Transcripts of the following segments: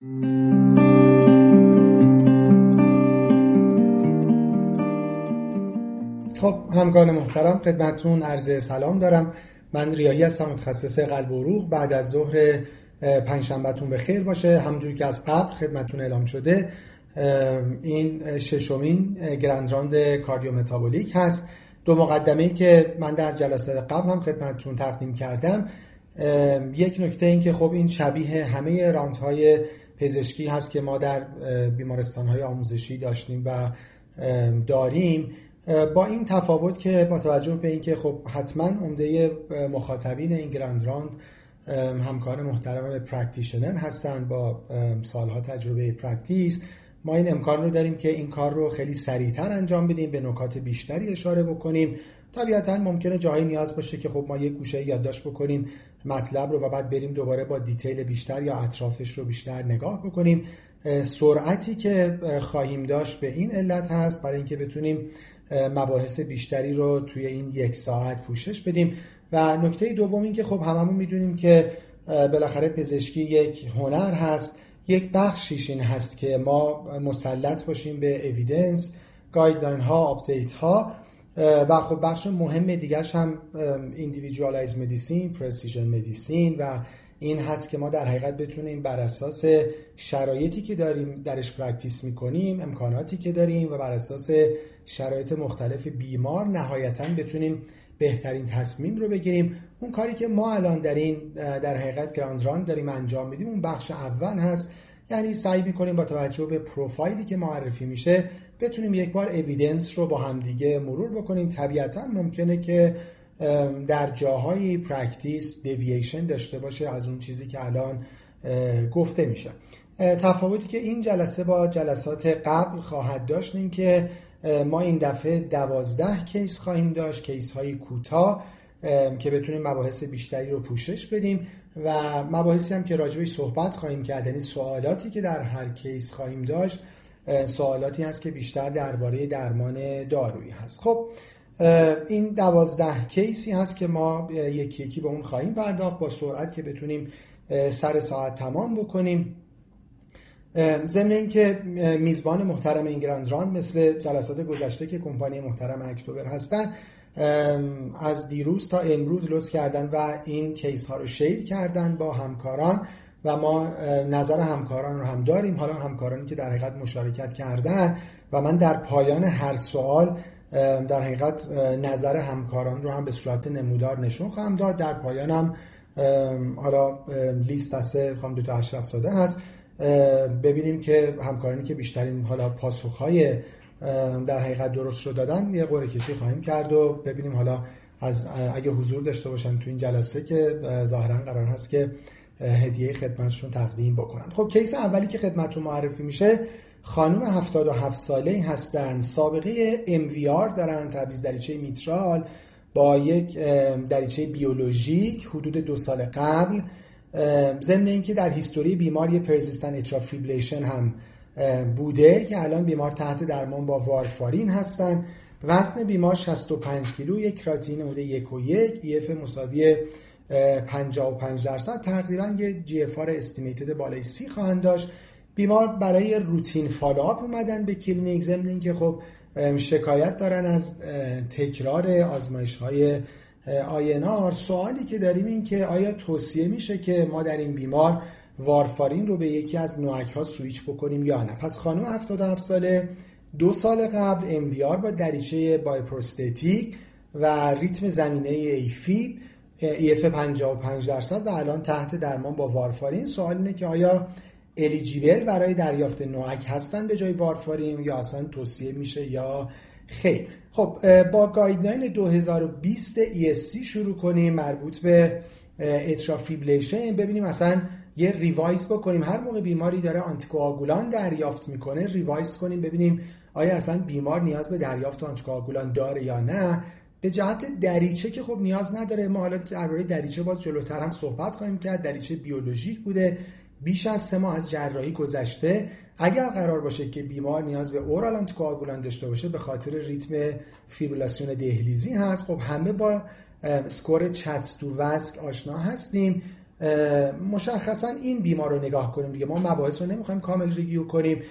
خب همکار محترم خدمتون عرض سلام دارم. من ریاهی هستم متخصص قلب و روح. بعد از ظهر پنجشنبهتون به خیر باشه. همونجوری که از قبل خدمتون اعلام شده این ششمین گرندراند کاردیو متابولیک هست. دو مقدمه ای که من در جلسات قبل هم خدمتتون تقدیم کردم. یک نکته این که خب این شبیه همه round های پزشکی هست که ما در بیمارستان های آموزشی داشتیم و داریم. با این تفاوت که با توجه به اینکه خب حتما عمده مخاطبین این grand round همکار محترم practitioner هستن با سالها تجربه practice. ما این امکان رو داریم که این کار رو خیلی سریعتر انجام بدیم به نکات بیشتری اشاره بکنیم. طبیعتا ممکنه جایی نیاز باشه که خب ما یک گوشه یادداشت بکنیم. مطلب رو و بعد بریم دوباره با دیتیل بیشتر یا اطرافش رو بیشتر نگاه بکنیم. سرعتی که خواهیم داشت به این علت هست برای اینکه بتونیم مباحث بیشتری رو توی این یک ساعت پوشش بدیم. و نکته دوم این که خب هممون می‌دونیم که بالاخره پزشکی یک هنر هست یک بخشیش این هست که ما مسلط باشیم به اویدنس guideline ها update ها. و خب بخش مهم دیگرش هم individualized medicine precision medicine و این هست که ما در حقیقت بتونیم بر اساس شرایطی که داریم درش practice می‌کنیم امکاناتی که داریم و بر اساس شرایط مختلف بیمار نهایتا بتونیم بهترین تصمیم رو بگیریم. اون کاری که ما الان در این در حقیقت grand round داریم انجام میدیم اون بخش اول هست یعنی سعی می‌کنیم با توجه به پروفایلی که معرفی میشه بتونیم یک بار evidence رو با همدیگه مرور بکنیم. طبیعتا ممکنه که در جاهای practice deviation داشته باشه از اون چیزی که الان گفته میشه. تفاوتی که این جلسه با جلسات قبل خواهد داشت این که ما این دفعه دوازده case خواهیم داشت case های کوتاه که بتونیم مباحث بیشتری رو پوشش بدیم. و مباحثی هم که راجبش صحبت خواهیم کرد یعنی سوالاتی که در هر کیس خواهیم داشت سوالاتی هست که بیشتر درباره درمان دارویی هست. خب این دوازده کیسی هست که ما یکی یکی به اون خواهیم پرداخت با سرعت که بتونیم سر ساعت تمام بکنیم. ضمن اینکه میزبان محترم این گراند مثل جلسات گذشته که کمپانی محترم اکتبر هستن از دیروز تا امروز لطف کردن و این کیس ها رو شیر کردن با همکاران و ما نظر همکاران رو هم داریم. حالا همکارانی که در حقیقت مشارکت کردن و من در پایان هر سوال در حقیقت نظر همکاران رو هم به صورت نمودار نشون خواهم داد. در پایانم حالا لیست دسته خواهم دو تا اشرف ساده هست. ببینیم که همکارانی که بیشترین حالا پاسخهای در حقیقت درست رو دادن. یه قرعه کشی خواهیم کرد و ببینیم حالا از اگه حضور داشته باشن تو این جلسه که ظاهرا قرار هست که هدیه خدمتشون تقدیم بکنن. خب case اولی که خدمتتون معرفی میشه خانم 77 ساله هستن. سابقه MVR دارن تعویض دریچه میترال با یک دریچه بیولوژیک حدود دو سال قبل. ضمن اینکه در history بیمار یه persistent atrial fibrillation هم بوده که الان بیمار تحت درمان با وارفارین هستن. وزن بیمار 65 کیلو یک کراتین حدود یک و یک. EF مساوی 55 درصد. تقریبا یه GFR estimated بالای سی خواهند داشت. بیمار برای routine follow-up اومدن به کلینیک. ضمن که خب شکایت دارن از تکرار آزمایش های INR سوالی که داریم این که آیا توصیه میشه که ما در این بیمار وارفارین رو به یکی از NOAC ها سویچ بکنیم یا نه. پس خانم 77 ساله دو سال قبل MVR با دریچه bioprosthetic و ریتم زمینه AF ای EF 55 درصد و الان تحت درمان با وارفارین. سوال اینه که آیا eligible برای دریافت NOAC هستن به جای وارفارین یا اصلا توصیه میشه یا خیر؟ خب با guideline 2020 ESC شروع کنیم مربوط به atrial fibrillation ببینیم اصلا یه revise بکنیم. هر موقع بیماری داره anticoagulant دریافت می‌کنه revise کنیم ببینیم آیا اصلا بیمار نیاز به دریافت anticoagulant داره یا نه. به جهت دریچه که خب نیاز نداره. ما حالا درباره دریچه باز جلوتر هم صحبت خواهیم کرد. دریچه بیولوژیک بوده. بیش از سه ماه از جراحی گذشته. اگر قرار باشه که بیمار نیاز به oral anticoagulant داشته باشه به خاطر ریتم فیبریلاسیون دهلیزی هست. خب همه با score CHA2DS2-VASc آشنا هستیم. مشخصا این بیمار رو نگاه کنیم. دیگه ما مباحث رو نمی‌خوایم کامل review کنیم.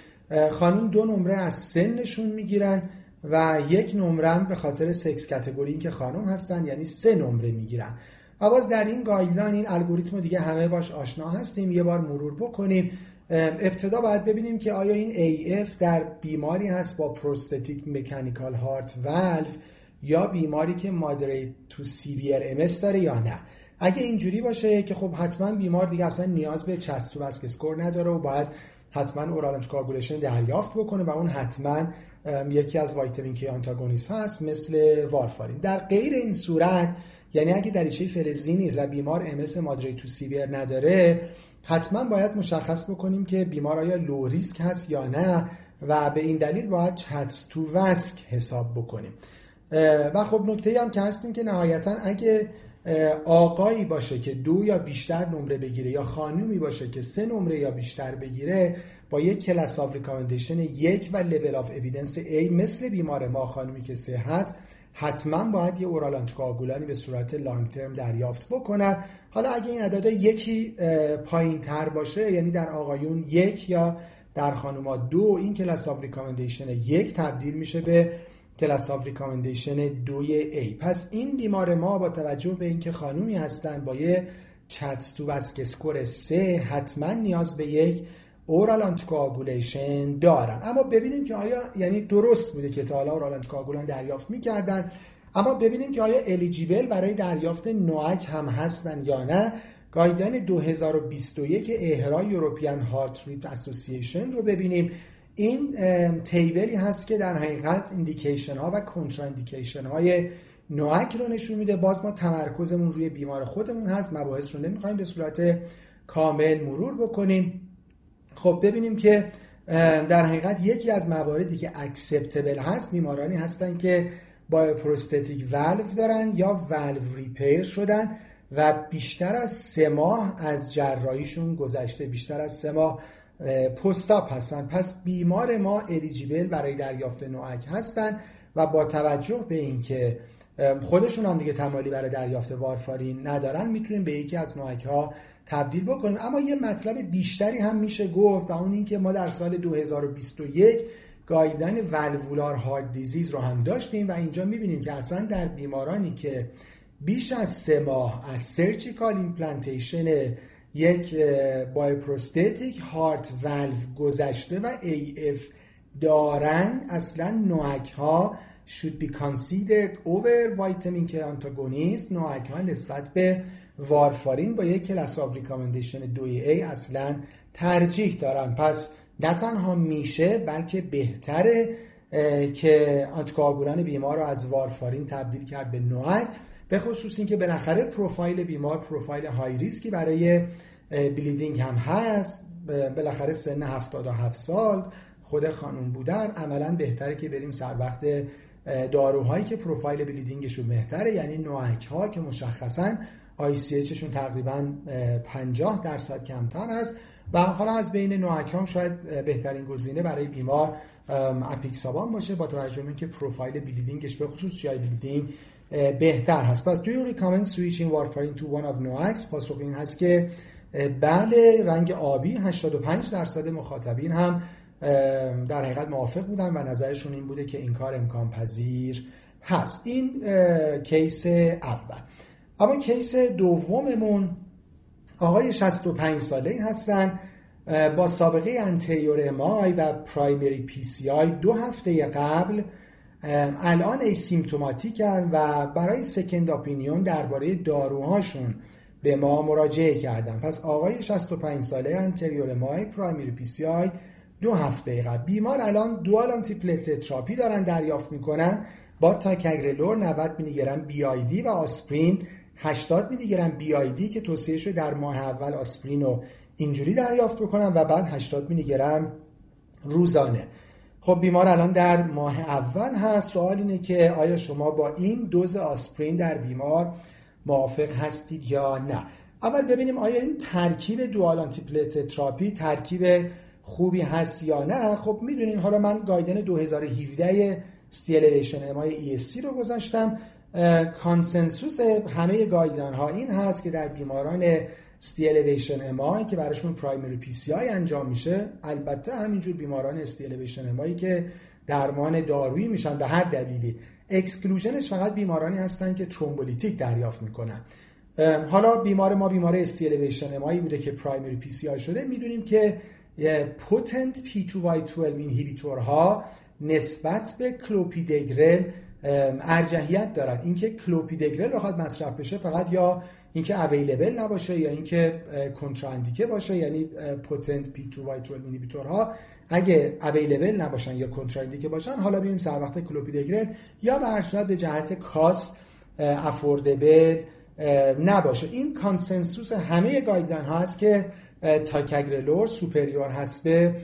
خانم دو نمره از سنشون می‌گیرن و یک نمره به خاطر sex category که خانم هستن یعنی سه نمره می‌گیرن. و باز در این guideline این الگوریتم دیگه همه باش آشنا هستیم. یه بار مرور بکنیم. ابتدا باید ببینیم که آیا این AF در بیماری هست با prosthetic mechanical heart valve یا بیماری که moderate to severe MS داره یا نه. اگه اینجوری باشه که خب حتما بیمار دیگه اصلا نیاز به CHA2DS2-VASc score نداره و باید حتما oral anticoagulation دریافت بکنه و اون حتما یکی از vitamin K antagonist هست مثل وارفارین. در غیر این صورت یعنی اگه دریچه فلزی نیست و بیمار MS moderate to severe نداره حتما باید مشخص بکنیم که بیمار آیا low risk هست یا نه و به این دلیل باید CHA2DS2-VASc حساب بکنیم. و خب نکته هم که هستیم که نهایتا اگه آقایی باشه که دو یا بیشتر نمره بگیره یا خانومی باشه که سه نمره یا بیشتر بگیره با یک class of یک و level of evidence A مثل بیمار ما خانومی که سه هست حتما باید یه oral anticoagulant ی به صورت long term دریافت بکنن. حالا اگه این عددا یکی پایین تر باشه یعنی در آقایون یک یا در خانوما دو این class of یک تبدیل میشه به class of recommendation دوی A. پس این بیمار ما با توجه به اینکه خانومی هستن با یه CHA2DS2-VASc score 3 حتما نیاز به یک oral anticoagulation دارن. اما ببینیم که آیا یعنی درست بوده که تا حالا oral anticoagulant دریافت می‌کردن اما ببینیم که آیا eligible برای دریافت NOAC هم هستن یا نه. guideline 2021 EHRA European Heart Rhythm Association رو ببینیم. این table ی هست که در حقیقت indication ها و contraindication های NOAC رو نشون میده. باز ما تمرکزمون روی بیمار خودمون هست. مباحث رو نمی‌خوایم به صورت کامل مرور بکنیم. خب ببینیم که در حقیقت یکی از مواردی که acceptable هست بیمارانی هستن که bioprosthetic valve دارن یا valve repair شدن و بیشتر از سه ماه از جراحیشون گذشته. بیشتر از سه ماه post-op هستن. پس بیمار ما eligible برای دریافت NOAC هستن و با توجه به اینکه خودشون هم دیگه تمایلی برای دریافت وارفارین ندارن می‌تونیم به یکی از NOAC ها تبدیل بکنیم. اما یه مطلب بیشتری هم میشه گفت و اون اینکه ما در سال 2021 guideline valvular heart disease رو هم داشتیم و اینجا می‌بینیم که اصلا در بیمارانی که بیش از سه ماه از surgical implantation یک bioprosthetic heart valve گذشته و AF دارن. اصلا NOAC ها should be considered over vitamin K antagonist. NOAC ها نسبت به وارفارین با یک class of recommendation 2A اصلا ترجیح دارن. پس نه تنها میشه بلکه بهتره که آنتیکواگولان بیمار رو از وارفارین تبدیل کرد به NOAC. به خصوص اینکه بالاخره پروفایل بیمار پروفایل های ریسکی برای bleeding هم هست. بالاخره سن 77 سال خود خانم بودن. عملا بهتره که بریم سر وقت داروهایی که profile bleeding شون بهتره یعنی NOAC ها که مشخصا ICH شون تقریبا 50 درصد کمتر است. و حالا از بین NOAC هم شاید بهترین گزینه برای بیمار apixaban باشه با توجه به اینکه profile bleeding ش به خصوص GI bleeding بهتر هست. پس do you recommend switching warfarin to one of NOACs پاسخ این هست که بله رنگ آبی 85 درصد مخاطبین هم در حقیقت موافق بودن و نظرشون این بوده که این کار امکان پذیر هست. این case اول. اما case دوممون آقای 65 ساله هستن با سابقه anterior MI و primary PCI دو هفته قبل الان asymptomatic ن و برای second opinion درباره داروهاشون به ما مراجعه کردن. پس آقای 65 ساله anterior MI primary PCI دو هفته قبل. بیمار الان dual antiplatelet therapy دارن دریافت می‌کنن با ticagrelor 90 میلی گرم BID و آسپرین 80 میلی گرم BID که توصیه شده در ماه اول آسپرین رو اینجوری دریافت بکنن و بعد 80 میلی گرم روزانه. خب بیمار الان در ماه اول هست. سوال اینه که آیا شما با این دوز آسپرین در بیمار موافق هستید یا نه؟ اول ببینیم آیا این ترکیب dual antiplatelet therapy ترکیب خوبی هست یا نه؟ خب می‌دونین حالا من guideline 2017 ST elevation MI ESC رو گذاشتم. consensus همه guideline ها این هست که در بیماران ST elevation MI که براشون primary PCI انجام میشه. البته همینجور بیماران ST elevation MI یی که درمان دارویی میشن به هر دلیلی. exclusion ش فقط بیمارانی هستن که thrombolytic دریافت می‌کنن. حالا بیمار ما بیمار ST elevation MI یی بوده که primary PCI شده. می‌دونیم که potent P2Y12 inhibitor ها نسبت به کلوپیدگرل ارجحیت دارن. اینکه کلوپیدگرل بخواد مصرف بشه فقط یا اینکه available نباشه یا اینکه contre-indiqué باشه یعنی potent P2Y12 inhibitor ها اگه available نباشن یا contre-indiqué باشن حالا ببینیم سر وقت کلوپیدگرل یا به هر صورت به جهت cost affordable نباشه. این consensus همه guideline ها هست که ticagrelor superior هست به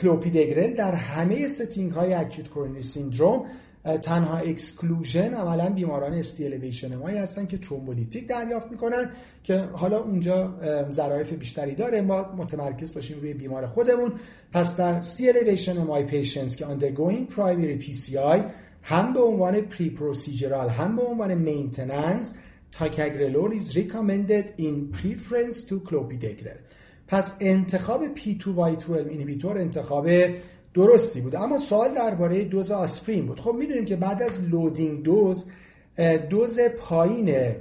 کلوپیدگرل در همه setting های acute coronary syndrome تنها exclusion عملا بیماران ST elevation MI ای هستن که thrombolytic دریافت می‌کنن که حالا اونجا ظرایف بیشتری داره. ما متمرکز باشیم روی بیمار خودمون. پس در ST elevation MI patients که undergoing primary PCI هم به عنوان pre-procedural هم به عنوان maintenance ticagrelor is recommended in preference to clopidogrel. پس انتخاب P2Y12 inhibitor انتخاب درستی بود. اما سوال درباره دوز آسپرین بود. خب می‌دونیم که بعد از loading dose دوز پایین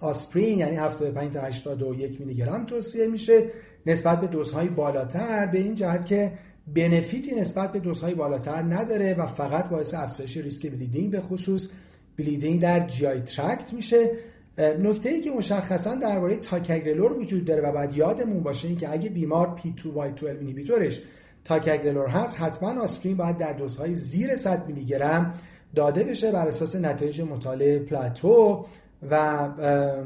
آسپرین یعنی 75 تا 81 میلی گرم توصیه میشه نسبت به دوزهای بالاتر. به این جهت که benefit ی نسبت به دوزهای بالاتر نداره و فقط باعث افزایش ریسک bleeding به خصوص bleeding در GI tract میشه. نکته ای که مشخصا درباره ticagrelor وجود داره و باید یادمون باشه این که اگه بیمار P2Y12 inhibitor ش ticagrelor هست حتما آسپرین باید در دوزهای زیر 100 میلی گرم داده بشه بر اساس نتایج مطالعه PLATO و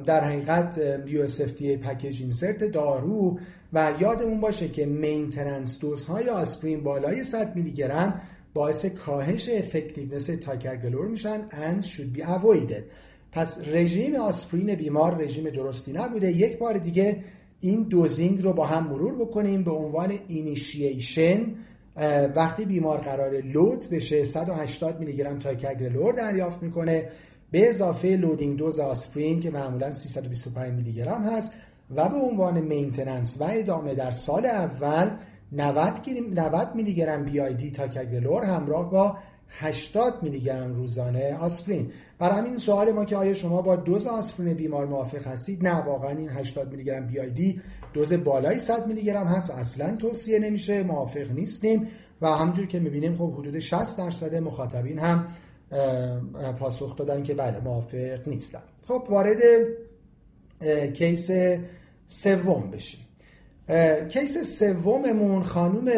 در حقیقت US FDA package insert دارو و یادمون باشه که maintenance dose های آسپرین بالای 100 میلی گرم باعث کاهش effectiveness ticagrelor میشن and should be avoided. پس رژیم آسپرین بیمار رژیم درستی نبوده. یک بار دیگه این dosing رو با هم مرور بکنیم به عنوان اینیشییشن. وقتی بیمار قرار load بشه 180 میلی گرم ticagrelor دریافت می‌کنه به اضافه loading dose آسپرین که معمولا 325 میلی گرم هست و به عنوان maintenance و ادامه در سال اول 90 میلی گرم BID ticagrelor همراه با 80 میلی گرم روزانه آسپرین. برای همین سوال ما که آیا شما با دوز آسپرین بیمار موافق هستید؟ نه واقعا این 80 میلی گرم BID دوز بالای 100 میلی گرم هست و اصلا توصیه نمیشه موافق نیستیم و همجور که می‌بینیم خب حدود 60 درصد مخاطبین هم پاسخ دادن که بله موافق نیستن. خب وارد case سوم بشیم. case سوممون خانوم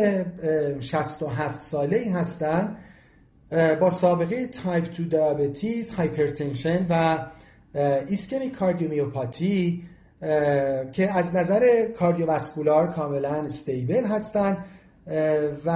67 ساله ای هستن. با سابقه تایپ 2 diabetes hypertension و ischemic cardiomyopathy که از نظر cardiovascular کاملا stable هستن و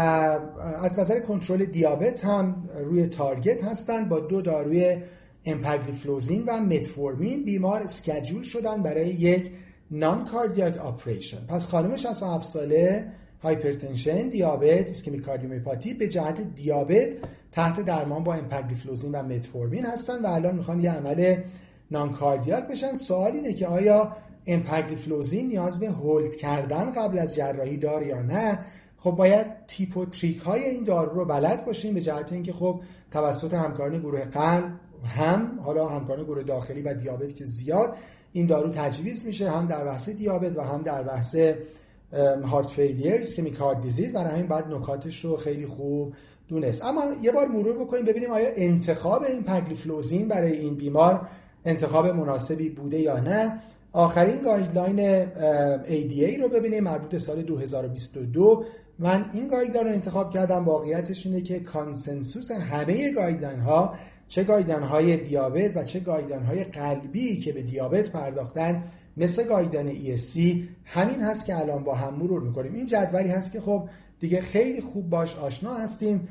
از نظر کنترل دیابت هم روی target هستن با دو داروی امپاگلیفلوزین و متفورمین بیمار schedule شدن برای یک non-cardiac operation پس خانم 67 ساله hypertension دیابت ischemic cardiomyopathy به جهت دیابت تحت درمان با امپاگلیفلوزین و متفورمین هستن و الان می‌خوان یه عمل non-cardiac بشن. سوال اینه که آیا امپاگلیفلوزین نیاز به hold کردن قبل از جراحی داره یا نه؟ خب باید tip و trick های این دارو رو بلد باشیم به جهت اینکه خب توسط همکاران گروه قلب هم حالا همکاران گروه داخلی و دیابت که زیاد این دارو تجویز میشه هم در بحث دیابت و هم در بحث heart failure و cardiac disease برای همین باید نکاتش رو خیلی خوب دونست. اما یه بار مرور بکنیم ببینیم آیا انتخاب این پگلیفلوزین برای این بیمار انتخاب مناسبی بوده یا نه. آخرین guideline ADA رو ببینیم مربوط سال 2022 من این guideline رو انتخاب کردم واقعیتش اینه که consensus همه guideline ها چه guideline های دیابت و چه guideline های قلبی که به دیابت پرداختن مثل guideline ESC همین هست که الان با هم مرور می‌کنیم. این جدولی هست که خب دیگه خیلی خوب باش آشنا هستیم.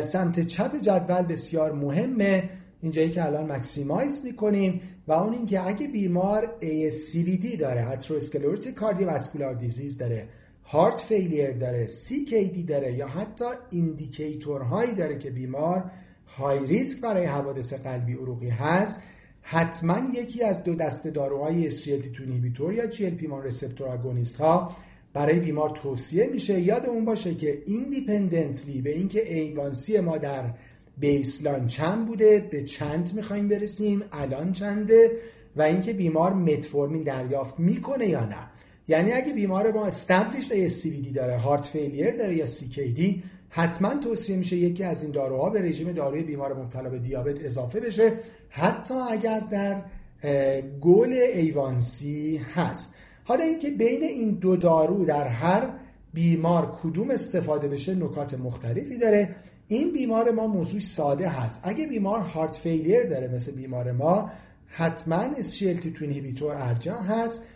سمت چپ جدول بسیار مهمه. اینجایی که الان maximize می‌کنیم و اون اینکه اگه بیمار ASCVD داره atherosclerotic cardiovascular disease داره heart failure داره CKD داره یا حتی indicator هایی داره که بیمار high risk برای حوادث قلبی عروقی هست حتما یکی از دو دسته داروهای SGLT2 inhibitor یا GLP-1 receptor agonist ها برای بیمار توصیه میشه. یادمون باشه که independently به اینکه A1C ما در baseline چند بوده به چند می‌خوایم برسیم الان چنده و اینکه بیمار متفورمین دریافت می‌کنه یا نه. یعنی اگه بیمار ما established ASCVD داره heart failure داره یا CKD حتما توصیه میشه یکی از این داروها به رژیم داروی بیمار مبتلا به دیابت اضافه بشه. حتی اگر در goal A1C هست. حالا اینکه بین این دو دارو در هر بیمار کدوم استفاده بشه نکات مختلفی داره. این بیمار ما موضوع ساده هست. اگه بیمار heart failure داره مثل بیمار ما حتما SGLT2 inhibitor ارجح هست.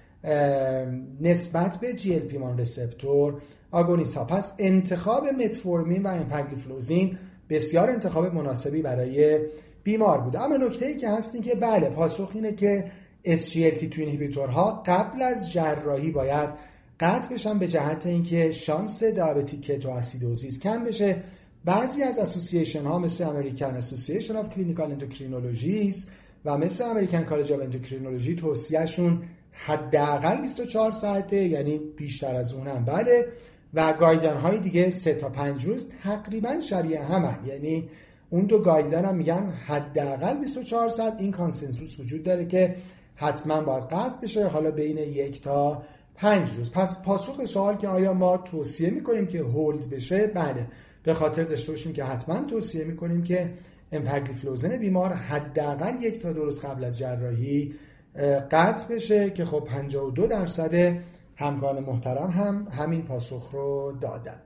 نسبت به GLP-1 receptor agonist ها پس انتخاب متفورمین و امپگلیفلوزین بسیار انتخاب مناسبی برای بیمار بوده. اما نکته ای که هست این که بله پاسخ اینه که SGLT2 inhibitor ها قبل از جراحی باید قطع بشن به جهت اینکه شانس diabetic ketoacidosis کم بشه. بعضی از association ها مثل American Association of Clinical Endocrinologist و مثل American College of Endocrinology توصیه‌شون حداقل 24 ساعته یعنی بیشتر از اونم. بله و guideline های دیگه 3 تا 5 روز تقریبا شبیه همن. یعنی اون دو guideline هم میگن حداقل 24 ساعت. این consensus وجود داره که حتما باید قطع بشه حالا بین یک تا پنج روز. پس پاسخ سوال که آیا ما توصیه می‌کنیم که hold بشه؟ بله. به خاطر داشته باشیم که حتما توصیه می‌کنیم که امپگلیفلوزن بیمار حداقل یک تا دو روز قبل از جراحی قطع بشه که خب 52 درصد همکاران محترم هم همین پاسخ رو دادن.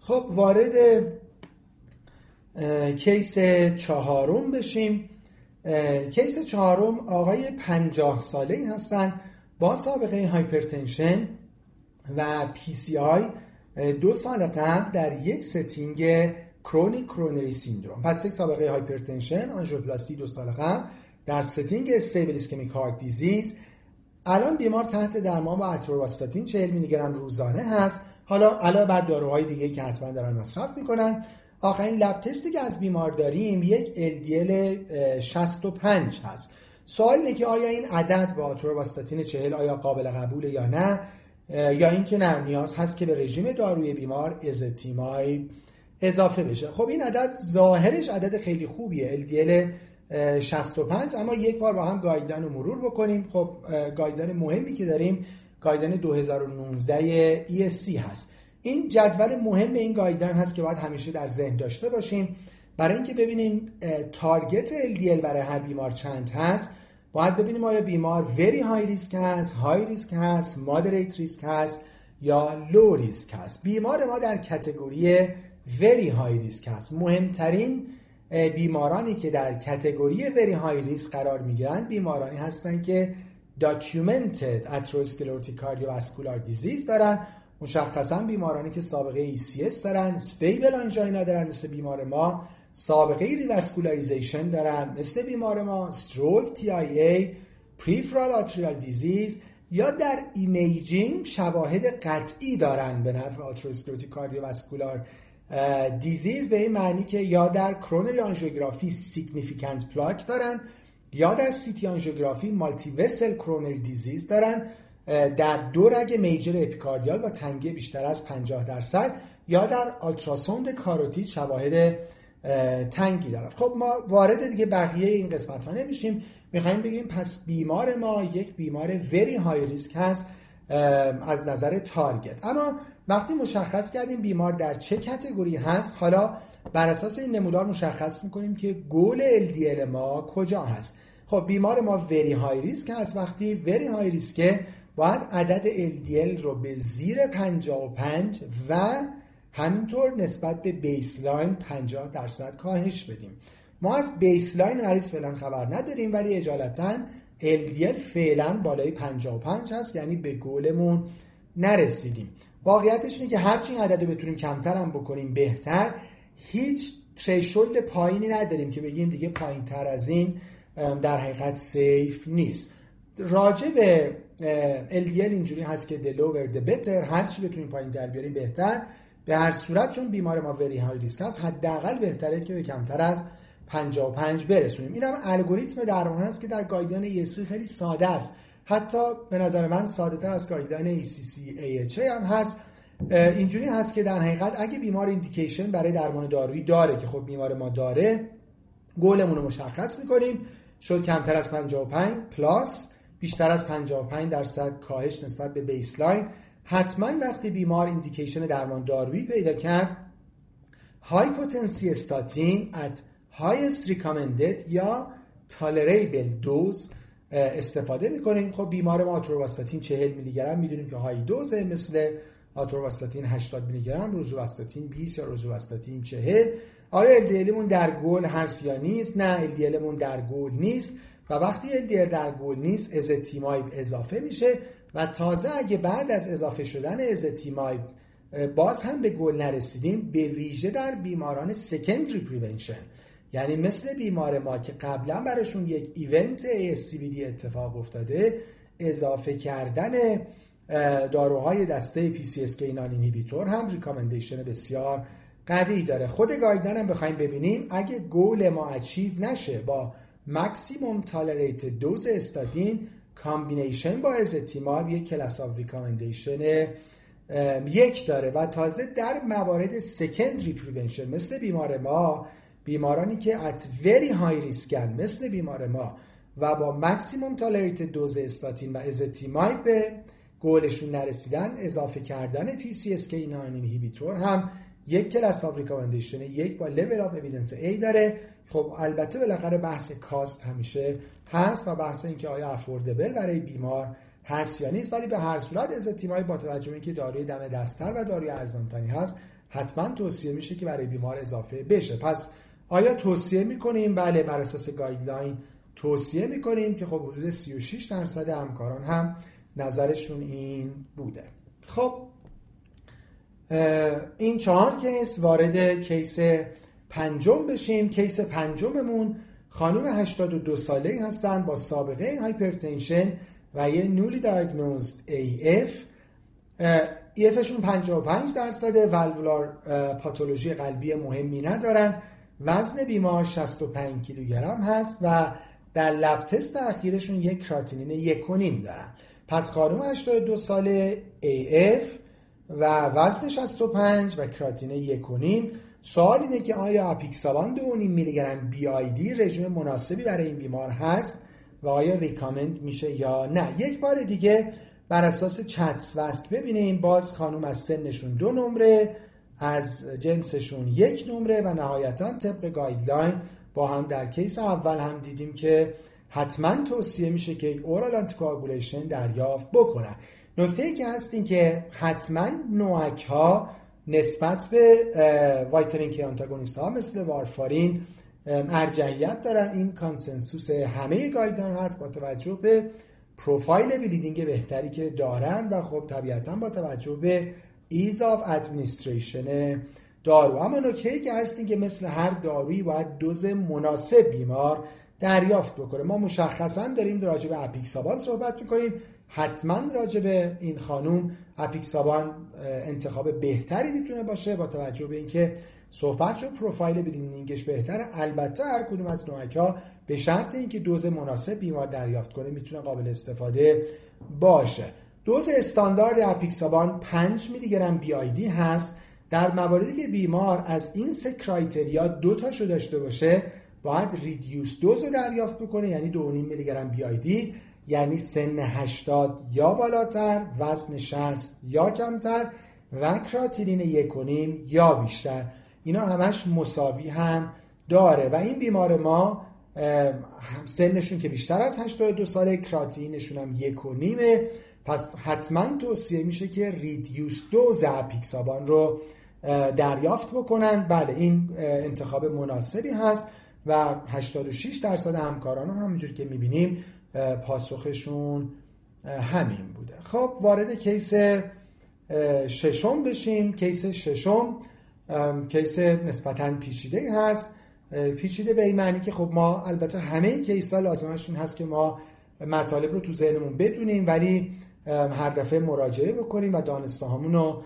خب وارد case چهارم بشیم. case چهارم آقای پنجاه ساله ای هستن با سابقه hypertension و PCI دو سال قبل در یک setting chronic coronary syndrome. پس یک سابقه hypertension آنژیوپلاستی دو سال قبل. در setting stable ischemic heart disease الان بیمار تحت درمان با اتروواستاتین 40 میلی گرم روزانه هست. حالا علاوه بر داروهای دیگه که حتما دارن مصرف می‌کنن آخرین lab test ی که از بیمار داریم یک LDL 65 هست. سوال اینه که آیا این عدد با اتروواستاتین 40 آیا قابل قبول یا نه؟ یا اینکه نه نیاز هست که به رژیم داروی بیمار ezetimibe اضافه بشه. خب این عدد ظاهرش عدد خیلی خوبیه. LDL 65 اما یک بار با هم گایدن رو مرور بکنیم. خب گایدن مهمی که داریم گایدن 2019 ESC هست. این جدول مهم این گایدن هست که باید همیشه در ذهن داشته باشیم. برای اینکه ببینیم تارگت LDL برای هر بیمار چند هست باید ببینیم آیا بیمار وری های ریسک هست های ریسک هست مادریت ریسک هست یا لو ریسک هست. بیمار ما در کتگوری very high risk هست. مهمترین بیمارانی که در category very high risk قرار می‌گیرند بیمارانی هستند که documented atherosclerotic cardiovascular disease دارن مشخصا بیمارانی که سابقه ACS دارن stable angina دارن مثل بیمار ما سابقه revascularization دارن مثل بیمار ما stroke TIA peripheral arterial disease یا در imaging شواهد قطعی دارن به نفع atherosclerotic cardiovascular disease به این معنی که یا در coronary angiography significant plaque دارن یا در CT angiography multivessel coronary disease دارن در دو رگ major epicardial با تنگی بیشتر از 50 درصد یا در ultrasound کاروتید شواهد تنگی دارن. خب ما وارد دیگه بقیه این قسمت ها نمیشیم. می‌خوایم بگیم پس بیمار ما یک بیمار very high risk هست از نظر target اما وقتی مشخص کردیم بیمار در چه category هست حالا بر اساس این نمودار مشخص می‌کنیم که goal LDL ما کجا هست. خب بیمار ما very high risk هست. وقتی very high risk باید عدد LDL رو به زیر 55 و همینطور نسبت به baseline 50 درصد کاهش بدیم. ما از baseline مریض فعلا خبر نداریم ولی اجالتا LDL فعلا بالای 55 هست یعنی به گولمون نرسیدیم. واقعیتش اینه که هرچی این عدد رو بتونیم کمتر هم بکنیم بهتر هیچ ترشولد پایینی نداریم که بگیم دیگه پایین تر از این در حقیقت سیف نیست. راجع به LDL اینجوری هست که the lower the better هرچی بتونیم پایین تر بیاریم بهتر. به هر صورت چون بیمار ما وری های ریسک هست حداقل بهتره که به کمتر از 55 برسونیم. این هم الگوریتم درمان است که در guideline ESC خیلی ساده است. حتی به نظر من ساده تر از guideline ACC AHA هم هست. اینجوری هست که در حقیقت اگه بیمار indication برای درمان دارویی داره که خب بیمار ما داره گولمون رو مشخص می‌کنیم. شد کمتر از 55 plus بیشتر از 55 درصد کاهش نسبت به baseline حتما وقتی بیمار indication درمان دارویی پیدا کرد های پوتنسی استاتین at highest recommended یا tolerable دوز استفاده می‌کنیم. خب بیمار ما آتروواستاتین 40 میلی گرم می‌دونیم که های دوزه مثل آتروواستاتین 80 میلی گرم روزواستاتین 20 یا روزواستاتین 40 آیا LDL مون در گل هست یا نیست؟ نه LDL مون در گل نیست. و وقتی LDL در گل نیست ازتیمایب اضافه میشه. و تازه اگه بعد از اضافه شدن ازتیمایب باز هم به گل نرسیدیم به ویژه در بیماران secondary prevention یعنی مثل بیمار ما که قبلا براشون یک event ASCVD اتفاق افتاده اضافه کردن داروهای دسته PCSK9 inhibitor هم recommendation بسیار قوی داره. خود guideline هم بخوایم ببینیم. اگه گول ما achieve نشه با maximum tolerated dose statin combination با ezetimibe یک class of recommendation یک داره. و تازه در موارد secondary prevention مثل بیمار ما بیمارانی که at very high risk ن مثل بیمار ما و با maximum tolerated dose statin و ezetimibe به گولشون نرسیدن اضافه کردن PCSK9 inhibitor هم یک class of یک با level of evidence A داره. خب البته بالاخره بحث cost همیشه هست و بحث اینکه آیا affordable برای بیمار هست یا نیست ولی به هر صورت ezetimibe با توجه اینکه داروی دم دستتر و داروی ارزانتری هست حتما توصیه میشه که برای بیمار اضافه بشه. پس آیا توصیه می‌کنیم؟ بله بر اساس guideline توصیه می‌کنیم که خب حدود 36 درصد همکاران هم نظرشون این بوده. خب این چهار case وارد case پنجم بشیم. case پنجممون خانم 82 ساله هستن با سابقه hypertension و یه newly diagnosed AF EF شون 55 درصده valvular pathology قلبی مهمی ندارن. وزن بیمار 65 کیلوگرم هست و در lab test اخیرشون یک کراتینین یک و نیم دارن. پس خانم 82 ساله AF و وزن 65 و کراتینه یک و نیم. سوال اینه که آیا apixaban دو میلی گرم BID رژیم مناسبی برای این بیمار هست و آیا recommend میشه یا نه؟ یک بار دیگه بر اساس CHA2DS2-VASc ببینیم. باز خانم از سنشون دو نمره. از جنسشون یک نمره و نهایتا طبق guideline با هم در case اول هم دیدیم که حتما توصیه میشه که oral anticoagulation دریافت بکنن. نکته ای که هست این که حتما NOAC ها نسبت به vitamin K antagonist ها مثل وارفارین ارجحیت دارن. این consensus همه guideline هاست با توجه به profile bleeding بهتری که دارن و خب طبیعتا با توجه به ease of administration دارو. اما نکته که هست این که مثل هر دارویی باید دوز مناسب بیمار دریافت بکنه. ما مشخصا داریم راجع به اپیکسابان صحبت می‌کنیم. حتما راجع به این خانوم اپیکسابان انتخاب بهتری می‌تونه باشه با توجه به اینکه صحبت شد profile bleeding ش بهتره. البته هر کدوم از NOAC ها به شرط اینکه دوز مناسب بیمار دریافت کنه می‌تونه قابل استفاده باشه. دوز استاندارد اپیکسابان 5 میلی گرم BID هست. در مواردی که بیمار از این سه criteria دو تاشو داشته باشه باید reduced dose رو دریافت بکنه یعنی 2.5 میلی گرم BID یعنی سن 80 یا بالاتر وزن 60 یا کمتر و کراتینین یکونیم یا بیشتر. اینا همش مساوی هم داره و این بیمار ما سنشون که بیشتر از 82 ساله کراتینشون هم یک و نیمه. پس حتما توصیه میشه که ریدیوس دوز اپیکسابان رو دریافت بکنن. بله این انتخاب مناسبی هست و 86 درصد همکاران هم همونجور که می‌بینیم پاسخشون همین بوده. خب وارد case ششم بشیم. case ششم case نسبتا پیچیده هست. پیچیده به این معنی که خب ما البته همه case ها لازمش این هست که ما مطالب رو تو ذهنمون بدونیم ولی هر دفعه مراجعه بکنیم و دانسته رو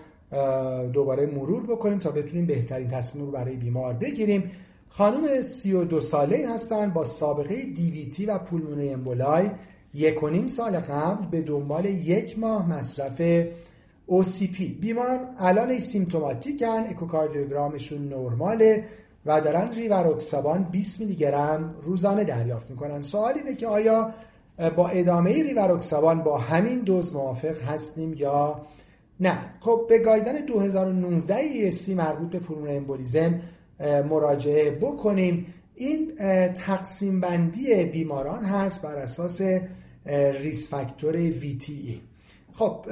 دوباره مرور بکنیم تا بتونیم بهترین تصمیم رو برای بیمار بگیریم. خانم 32 ساله هستند با سابقه دیویتی و پولمونری امبولای. یک و نیم سال قبل به دنبال یک ماه مصرف OCP بیمار الان سیمتوماتیکن اکوکاردیوگرامشون نرماله و دارن ریوروکسابان 20 میلی گرم روزانه دریافت می‌کنن. سوال اینه که آیا با ادامه ریوروکسابان با همین دوز موافق هستیم یا نه؟ خب به گایدن 2019 سی مربوط به پولمون امبولیزم مراجعه بکنیم. این تقسیم بندی بیماران هست بر اساس risk factor VTE خب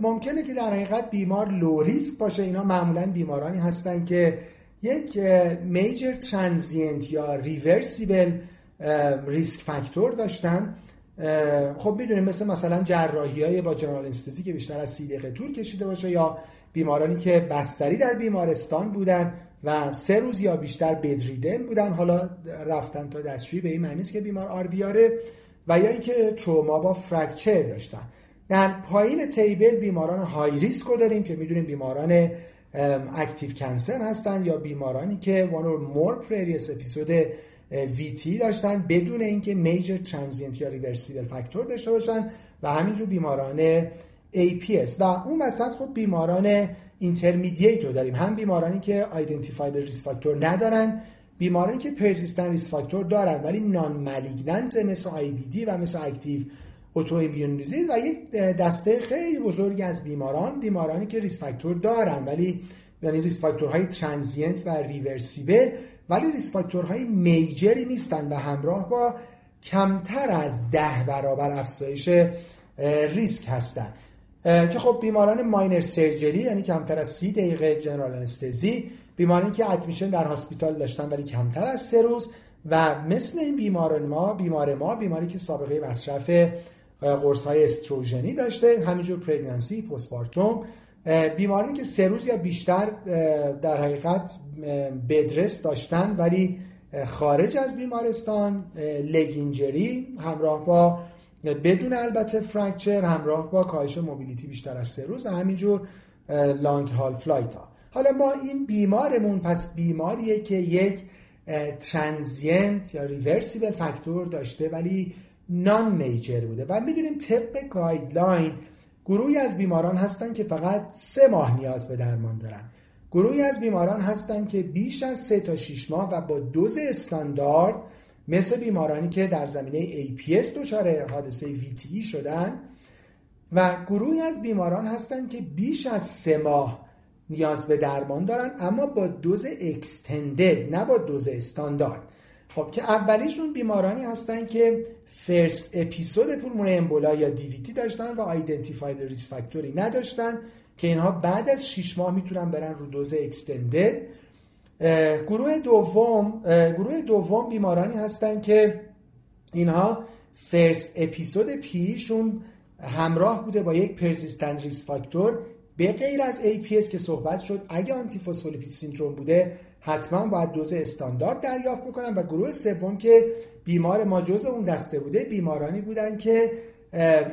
ممکنه که در حقیقت بیمار low risk باشه. اینا معمولا بیمارانی هستن که یک major transient یا reversible risk factor داشتن. خب می‌دونیم مثل مثلا جراحی های با general anesthesia که بیشتر از سی دقیقه طول کشیده باشه یا بیمارانی که بستری در بیمارستان بودن و سه روز یا بیشتر bedridden بودن حالا رفتن تا دستشویی به این معنی که بیمار آر بیاره و یا اینکه تروما با fracture داشتن. در پایین table بیماران high risk رو داریم که می‌دونیم بیماران active cancer هستن یا بیمارانی که one or more previous episode VTE داشتن بدون اینکه major transient یا reversible factor داشته باشن و همینجور بیماران APS و اون وسط خب بیماران intermediate رو داریم. هم بیمارانی که identified risk factor ندارن بیمارانی که persistent risk factor دارن ولی non-malignant مثل IBD و مثل اکتیو اوتو و یک دسته خیلی بزرگی از بیماران بیمارانی که risk factor دارن ولی یعنی risk factor های transient و reversible ولی risk factor های major ی نیستن و همراه با کمتر از ده برابر افزایش ریسک هستن. که خب بیماران ماینر سرجری یعنی کمتر از سی دقیقه جنرال انستزی بیمارانی که ادمیشن در هاسپیتال داشتن ولی کمتر از سه روز و مثل این بیماران ما بیمار ما بیماری که سابقه مصرف قرص های استروژنی داشته همینجور پرگنانسی پوسپارتوم بیمارانی که سه روز یا بیشتر در حقیقت bed rest داشتن ولی خارج از بیمارستان leg injury همراه با بدون البته fracture همراه با کاهش mobility بیشتر از سه روز و همینجور long-haul flight ها. حالا ما این بیمارمون پس بیماریه که یک transient یا reversible factor داشته ولی non-major بوده. و می‌دونیم طبق guideline گروهی از بیماران هستن که فقط سه ماه نیاز به درمان دارن. گروهی از بیماران هستن که بیش از سه تا 6 ماه و با دوز استاندارد مثل بیمارانی که در زمینه APS دچار حادثه VTE شدن و گروهی از بیماران هستند که بیش از سه ماه نیاز به درمان دارن اما با دوز extended نه با دوز استاندارد. خب که اولیشون بیمارانی هستن که first episode pulmonary emboli یا DVT داشتن و identified risk factor ی نداشتن که اینها بعد از 6 ماه می‌تونن برن رو دوز extended گروه دوم گروه دوم بیمارانی هستن که اینها first episode PE شون همراه بوده با یک persistent risk factor به غیر از APS که صحبت شد. اگه antiphospholipid syndrome بوده حتما باید دوز استاندارد دریافت بکنن و گروه سوم که بیمار ما جز اون دسته بوده بیمارانی بودن که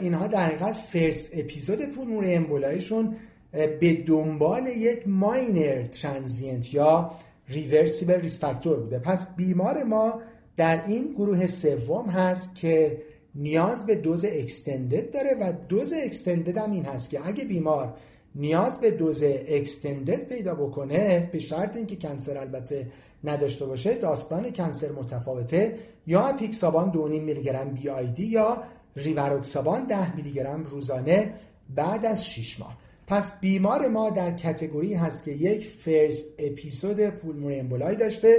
اینها در حقیقت first episode pulmonary emboli شون به دنبال یک minor transient یا ریورسیبل ریس فاکتور بوده. پس بیمار ما در این گروه سوم هست که نیاز به دوز extended داره و دوز extended هم این هست که اگه بیمار نیاز به دوز extended پیدا بکنه به شرط اینکه cancer البته نداشته باشه داستان cancer متفاوته یا اپیکسابان 2.5 میلی گرم BID یا ریواروکسابان 10 میلی گرم روزانه بعد از 6 ماه. پس بیمار ما در category هست که یک first episode pulmonary emboli داشته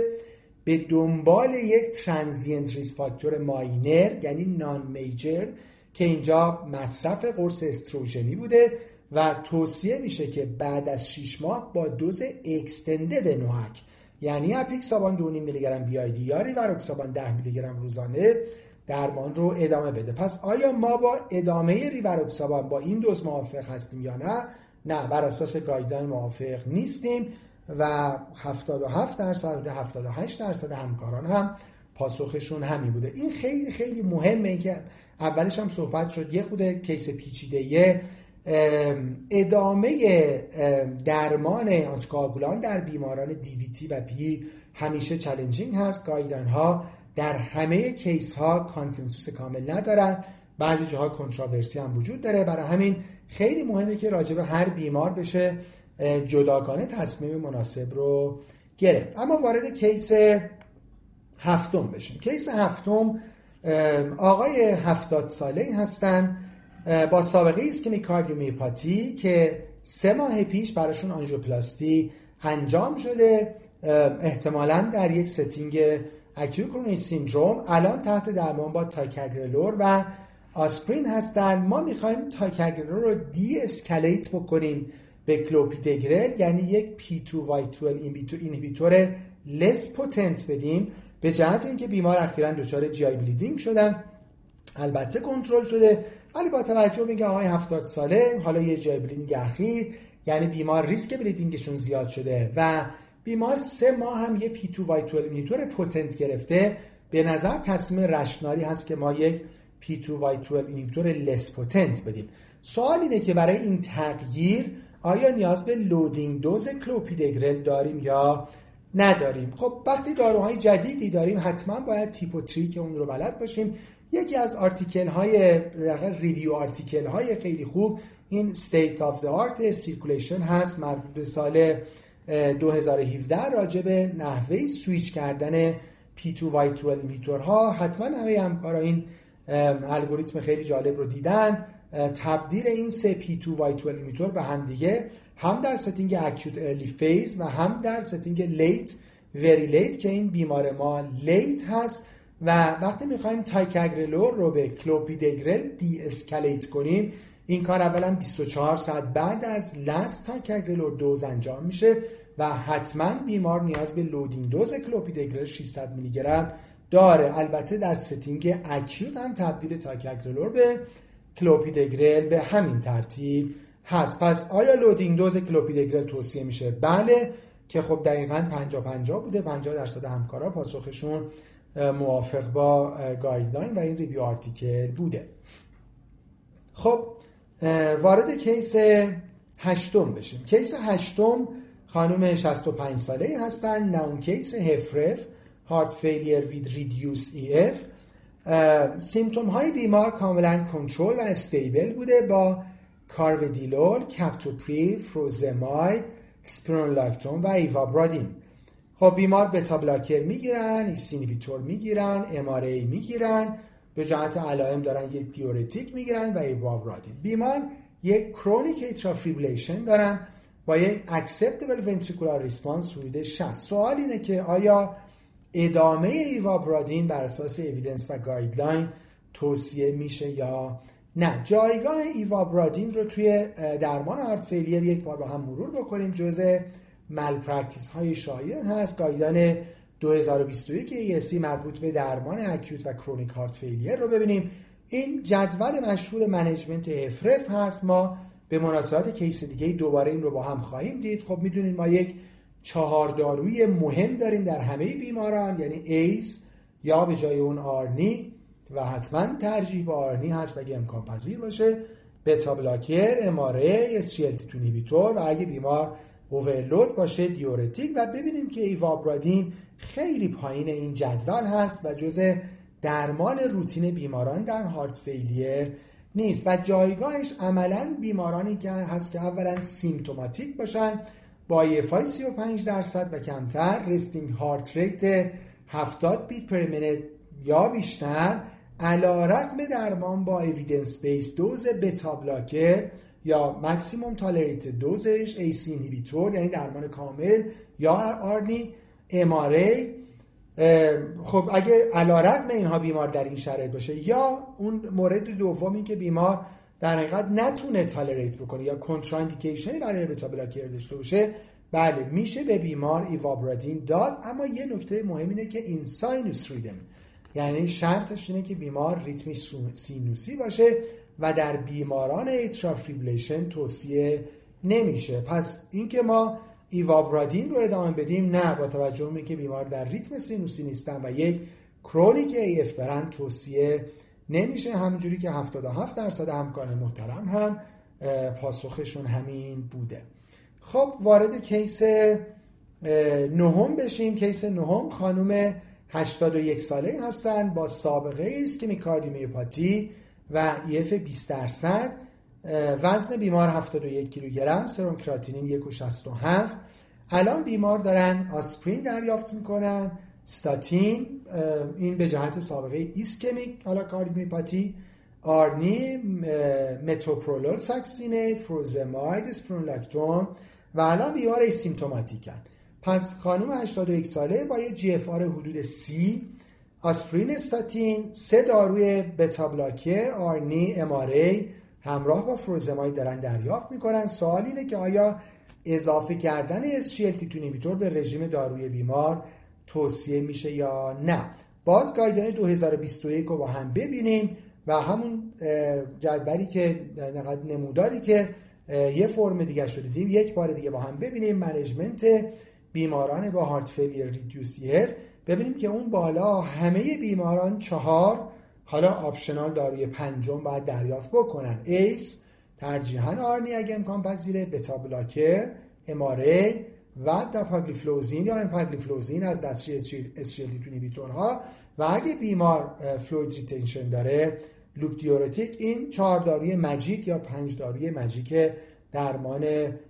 به دنبال یک transient risk factor minor یعنی non-major که اینجا مصرف قرص استروژنی بوده و توصیه میشه که بعد از 6 ماه با دوز extended NOAC یعنی اپیکسابان 2.5 میلی گرم BID یا ریواروکسابان 10 میلی گرم روزانه درمان رو ادامه بده. پس آیا ما با ادامه ریواروکسابان با این دوز موافق هستیم یا نه؟ نه بر اساس guideline موافق نیستیم و 77 درصد و 78 درصد همکاران هم پاسخشون همین بوده. این خیلی خیلی مهمه که اولش هم صحبت شد. یه خود case پیچیده ادامه درمان آنتیکاگولان در بیماران DVT و PE همیشه challenging هست. guideline ها در همه case ها consensus کامل ندارن. بعضی جاها controversy هم وجود داره. برای همین خیلی مهمه که راجع به هر بیمار بشه جداگانه تصمیم مناسب رو گرفت. اما وارد case هفتم بشیم. case هفتم آقای هفتاد ساله هستن. با سابقه ischemic cardiomyopathy که سه ماه پیش براشون آنژیوپلاستی انجام شده احتمالا در یک setting acute syndrome. الان تحت درمان با ticagrelor و آسپرین هستن. ما می‌خوایم ticagrelor رو de-escalate بکنیم به کلوپیدگرل یعنی یک P2Y12 inhibitor less potent بدیم. به جهت اینکه بیمار اخیرا دچار GI bleeding شدن. البته کنترل شده. ولی با توجه به اینکه آقای 70 ساله حالا یه GI bleeding اخیر یعنی بیمار ریسک bleeding شون زیاد شده و بیمار سه ماه هم یه P2Y12 inhibitor potent گرفته. به نظر تصمیم rational ی هست که ما یک P2Y12 inhibitor less potent بدیم. سوال اینه که برای این تغییر آیا نیاز به loading dose clopidogrel داریم یا نداریم؟ خب وقتی داروهای جدیدی داریم حتما باید tip و trick اون رو بلد باشیم. یکی از article های در review article های خیلی خوب این State of the Art Circulation هست. به سال 2017 راجع به نحوه سویچ کردن P2Y12 inhibitor ها حتما همه همکارا این الگوریتم خیلی جالب رو دیدن. تبدیل این سه P2Y12 inhibitor به هم دیگه. هم در setting acute early phase و هم در setting late very late که این بیمار ما late هست. و وقتی می‌خوایم ticagrelor رو به clopidogrel de-escalate کنیم این کار اولا 24 ساعت بعد از last ticagrelor dose انجام میشه و حتما بیمار نیاز به loading dose clopidogrel 600 میلی گرم داره. البته در setting acute هم تبدیل ticagrelor به کلوپیدگرل به همین ترتیب هست. پس آیا loading dose clopidogrel توصیه میشه؟ بله که خب دقیقا 50 50 بوده. 50 درصد همکارا پاسخشون موافق با guideline و این review article بوده. خب وارد case هشتم بشیم. case هشتم خانم 65 ساله هستن. known case HFrEF heart failure with reduced EF symptom های بیمار کاملا کنترل و stable بوده با carvedilol، captopril، furosemide، spironolactone و ivabradine. خب بیمار beta blocker می‌گیرن ACE inhibitor می‌گیرن MRA می‌گیرن به جهت علائم دارن یک diuretic می‌گیرن و ivabradine بیمار یک chronic atrial fibrillation دارن با یک acceptable ventricular response حدود 60 سوال اینه که آیا ادامه ایوابرادین بر اساس evidence و guideline توصیه میشه یا نه؟ جایگاه ivabradine رو توی درمان heart failure یک بار با هم مرور بکنیم. جزء malpractice های شایع هست guideline 2021 ESC مربوط به درمان acute و chronic heart failure رو ببینیم. این جدول مشهور management HFrEF هست. ما به مناسبت case دیگه دوباره این رو با هم خواهیم دید. خب می‌دونید ما یک چهار داروی مهم داریم در همه بیماران یعنی ACE یا به جای اون ARNI و حتما ترجیح با ARNI هست اگه امکان پذیر باشه. beta blocker MRA SGLT2 inhibitor و اگه بیمار overload باشه diuretic و ببینیم که ivabradine خیلی پایین این جدول هست و جزء درمان روتین بیماران در heart failure نیست. و جایگاهش عملا بیمارانی که هست که اولا symptomatic باشن با EF 35 درصد و کمتر resting heart rate 70 beat per یا بیشتر علی رغم درمان با evidence based dose beta blocker یا maximum tolerated dose ش ACE inhibitor یعنی درمان کامل یا ARNI MRA خب اگه علی رغم اینها بیمار در این شرایط باشه یا اون مورد دومی که بیمار در حقیقت نتونه tolerate بکنه یا contraindication ی برای beta blocker داشته باشه بله میشه به بیمار ivabradine داد. اما یه نکته مهم اینه که این sinus rhythm یعنی شرطش اینه که بیمار ریتمش سینوسی باشه و در بیماران atrial fibrillation توصیه نمیشه. پس اینکه ما ivabradine رو ادامه بدیم نه با توجه به که بیمار در ریتم سینوسی نیستن و یک chronic AF دارن توصیه نمیشه. همونجوری که 77 درصد همکاران محترم هم پاسخشون همین بوده. خب وارد case نهم بشیم. case نهم خانم 81 ساله هستن با سابقه ischemic cardiomyopathy و EF 20 درصد وزن بیمار 71 کیلوگرم سرم کراتینین 1.67 الان بیمار دارن آسپرین دریافت می‌کنن ستاتین این به جهت سابقه ischemic حالا cardiomyopathy ARNI متوپرولول succinate فوروزماید اسپیرونولاکتون و الان بیمار asymptomatic ن. پس خانم 81 ساله با یه GFR حدود سی آسپرین استاتین سه داروی beta blocker ARNI MRA همراه با فوروزماید دارن دریافت می‌کنن. سوال اینه که آیا اضافه کردن SGLT2 inhibitor به رژیم داروی بیمار توصیه میشه یا نه؟ باز guideline 2021 رو با هم ببینیم و همون جدولی که نموداری که یه فرم دیگه شده دیدیم یک بار دیگه با هم ببینیم. management بیماران با heart failure reduced ببینیم که اون بالا همه بیماران چهار حالا optional داروی پنجم باید دریافت بکنن. ACE ترجیحاً ARNI اگه امکان پذیره beta blocker MRA و داپاگلیفلوزین یا امپاگلیفلوزین از SGLT2 ها و اگه بیمار fluid retention داره loop diuretic این چهار داروی magic یا پنج داروی magic درمان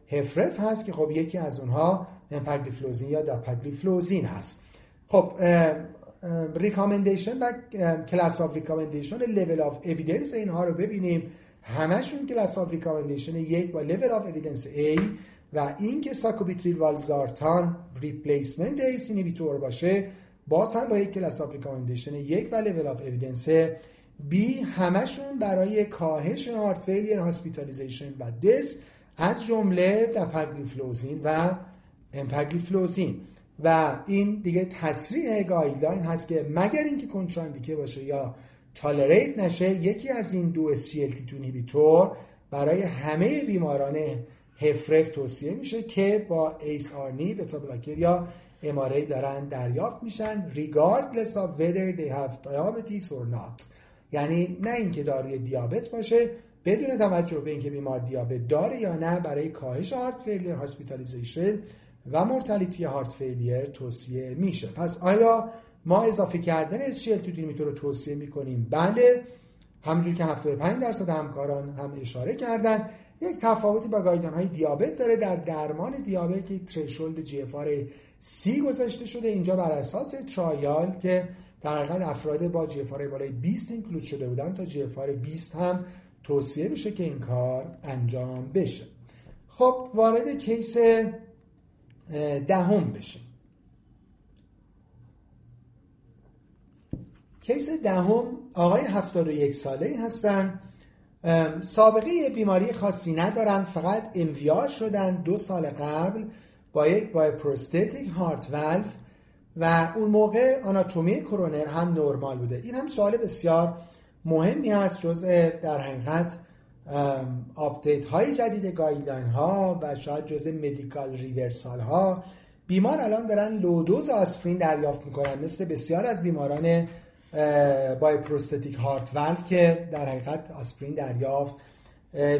HFrEF هست که خب یکی از اونها امپاگلیفلوزین یا داپاگلیفلوزین هست. خب recommendation و class of recommendation level of evidence اینها رو ببینیم. همشون class of recommendation یک با level of evidence A و این که ساکوبیتریل والزارتان replacement ACE inhibitor باشه باز هم با یک class of recommendation یک و level of evidence B همشون برای کاهش heart failure hospitalization و death از جمله داپاگلیفلوزین و امپاگلیفلوزین و این دیگه تصریح guideline هست که مگر اینکه contraindicate باشه یا tolerate نشه یکی از این دو SGLT2 inhibitor برای همه بیماران HFrEF توصیه میشه که با ACE ARNI beta blocker یا MRA دارن دریافت میشن regardless of whether they have diabetes or not. یعنی نه اینکه داروی دیابت باشه بدون توجه به اینکه بیمار دیابت داره یا نه برای کاهش heart failure hospitalization و mortality heart failure توصیه میشه. پس آیا ما اضافه کردن SGLT2 رو توصیه می‌کنیم؟ بله. همجور که 75 درصد همکاران هم اشاره کردن یک تفاوتی با guideline های دیابت داره در درمان دیابت که threshold GFR ی گذاشته شده. اینجا بر اساس trial که در حقیقت افراد با GFR بالای 20 include شده بودن تا GFR 20 هم توصیه میشه که این کار انجام بشه. خب وارد case دهم بشیم case دهم آقای 71 ساله هستن. سابقه بیماری خاصی ندارن فقط MVR شدن دو سال قبل با یک bioprosthetic heart valve و اون موقع آناتومی کرونر هم نرمال بوده. این هم سوال بسیار مهمی هست جزء در حقیقت update های جدید guideline ها و شاید جزء medical reversal ها بیمار الان دارن low dose آسپرین دریافت می‌کنن مثل بسیاری از بیماران bioprosthetic heart valve که در حقیقت آسپرین دریافت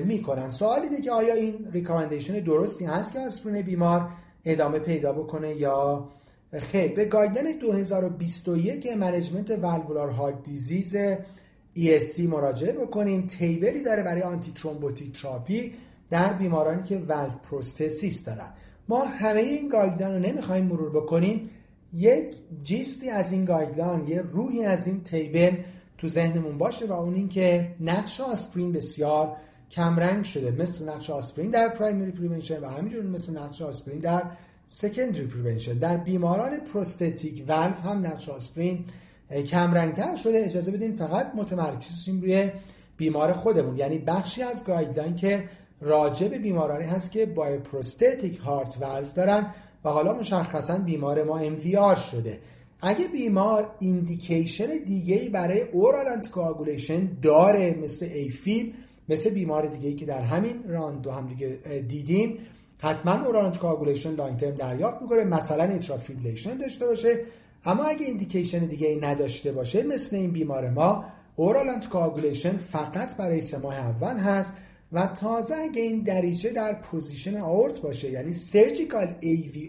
می‌کنن. سوال اینه که آیا این recommendation درستی هست که آسپرین بیمار ادامه پیدا بکنه یا خیر؟ به guideline 2021 management valvular heart disease ESC مراجعه بکنیم. table ی داره برای antithrombotic therapy در بیمارانی که valve prosthesis دارن. ما همه این guideline رو نمی‌خوایم مرور بکنیم. یک gist ی از این guideline یه روحی از این table تو ذهنمون باشه و اون این که نقش آسپرین بسیار کمرنگ شده مثل نقش آسپرین در primary prevention و همینجور مثل نقش آسپرین در secondary prevention در بیماران prosthetic valve هم نقش آسپرین کمرنگتر شده. اجازه بدیم فقط متمرکز شیم روی بیمار خودمون. یعنی بخشی از guideline که راجع به بیمارانی هست که bioprosthetic heart valve دارن و حالا مشخصا بیمار ما MVR شده. اگه بیمار indication دیگه برای oral anticoagulation داره مثل AF مثل بیمار دیگه که در همین round دو هم دیگه دیدیم حتما oral anticoagulation long term دریافت می‌کنه. مثلا atrial fibrillation داشته باشه. اما اگه indication دیگه ای نداشته باشه مثل این بیمار ما oral anticoagulation فقط برای سه ماه اول هست و تازه اگه این دریچه در position آئورت باشه یعنی surgical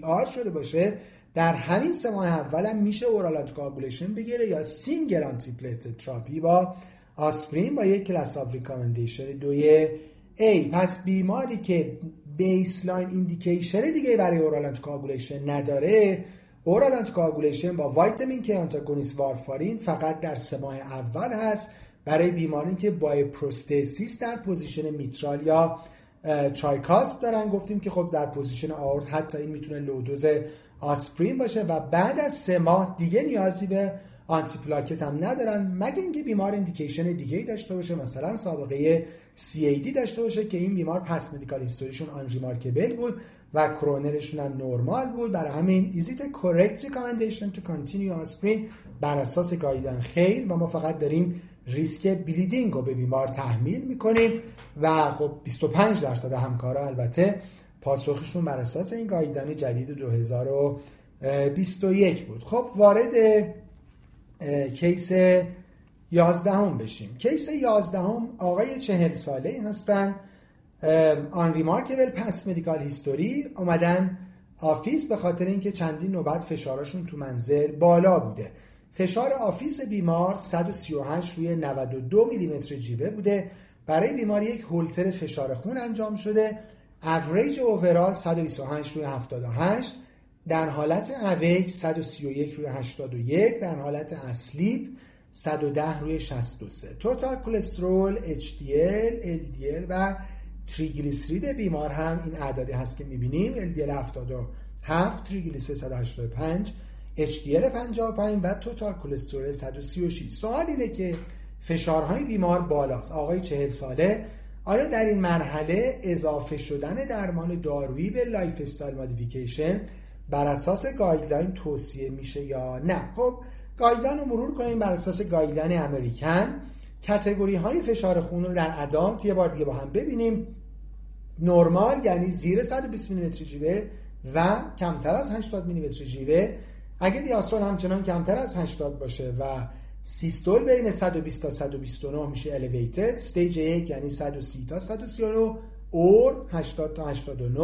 AVR شده باشه در همین سه ماه اول هم میشه اورال کابولیشن بگیره یا single antiplatelet therapy با آسپرین با یک class of recommendation دوی A. پس بیماری که baseline indication دیگه برای اورال کابولیشن نداره oral anticoagulation با ویتامین K antagonist وارفارین فقط در سه ماه اول هست برای بیماری که bioprosthesis در position میترال یا tricuspid دارن. گفتیم که خب در position آئورت حتی این می‌تونه low dose آسپرین باشه و بعد از سه ماه دیگه نیازی به آنتی پلاکت هم ندارن. مگه اینکه بیمار indication دیگه ای داشته باشه مثلا سابقه CAD داشته باشه که این بیمار پس medical history شون unremarkable بود و کرونرشون هم نرمال بود. برای همین is it correct recommendation to continue aspirin بر اساس guideline خیر و ما فقط داریم ریسک bleeding رو به بیمار تحمیل می‌کنیم و خب 25 درصد همکارا البته پاسخشون بر اساس این guideline جدید 2021 بود. خب وارد case 11 هم بشیم. case 11 هم آقای چهل ساله هستن. unremarkable past medical history اومدن office به خاطر اینکه چندین نوبت فشارشون تو منزل بالا بوده. فشار office بیمار 138 روی 92 میلیمتر جیوه بوده. برای بیمار یک هولتر فشار خون انجام شده. average overall 128 روی 78 در حالت اویج 131 روی 81 در حالت asleep 110 روی 63 total cholesterol HDL LDL و تریگلیسرید بیمار هم این اعدادی هست که می‌بینیم. LDL 77 تریگلیسرید 185 HDL 55 و total cholesterol 136 سوال اینه که فشارهای بیمار بالاست. آقای 40 ساله آیا در این مرحله اضافه شدن درمان دارویی به lifestyle modification بر اساس guideline توصیه میشه یا نه؟ خب guideline رو مرور کنیم بر اساس guideline American. کتگوری های فشار خون رو در ادامت یه بار دیگه با هم ببینیم. نرمال یعنی زیر 120 میلیمتر جیوه و کمتر از 80 میلیمتر جیوه اگه دیاستول همچنان کمتر از 80 باشه و سیستول بین 120 تا 129 میشه الیویتد استیج 1 یعنی 130 تا 139 اور 80 تا 89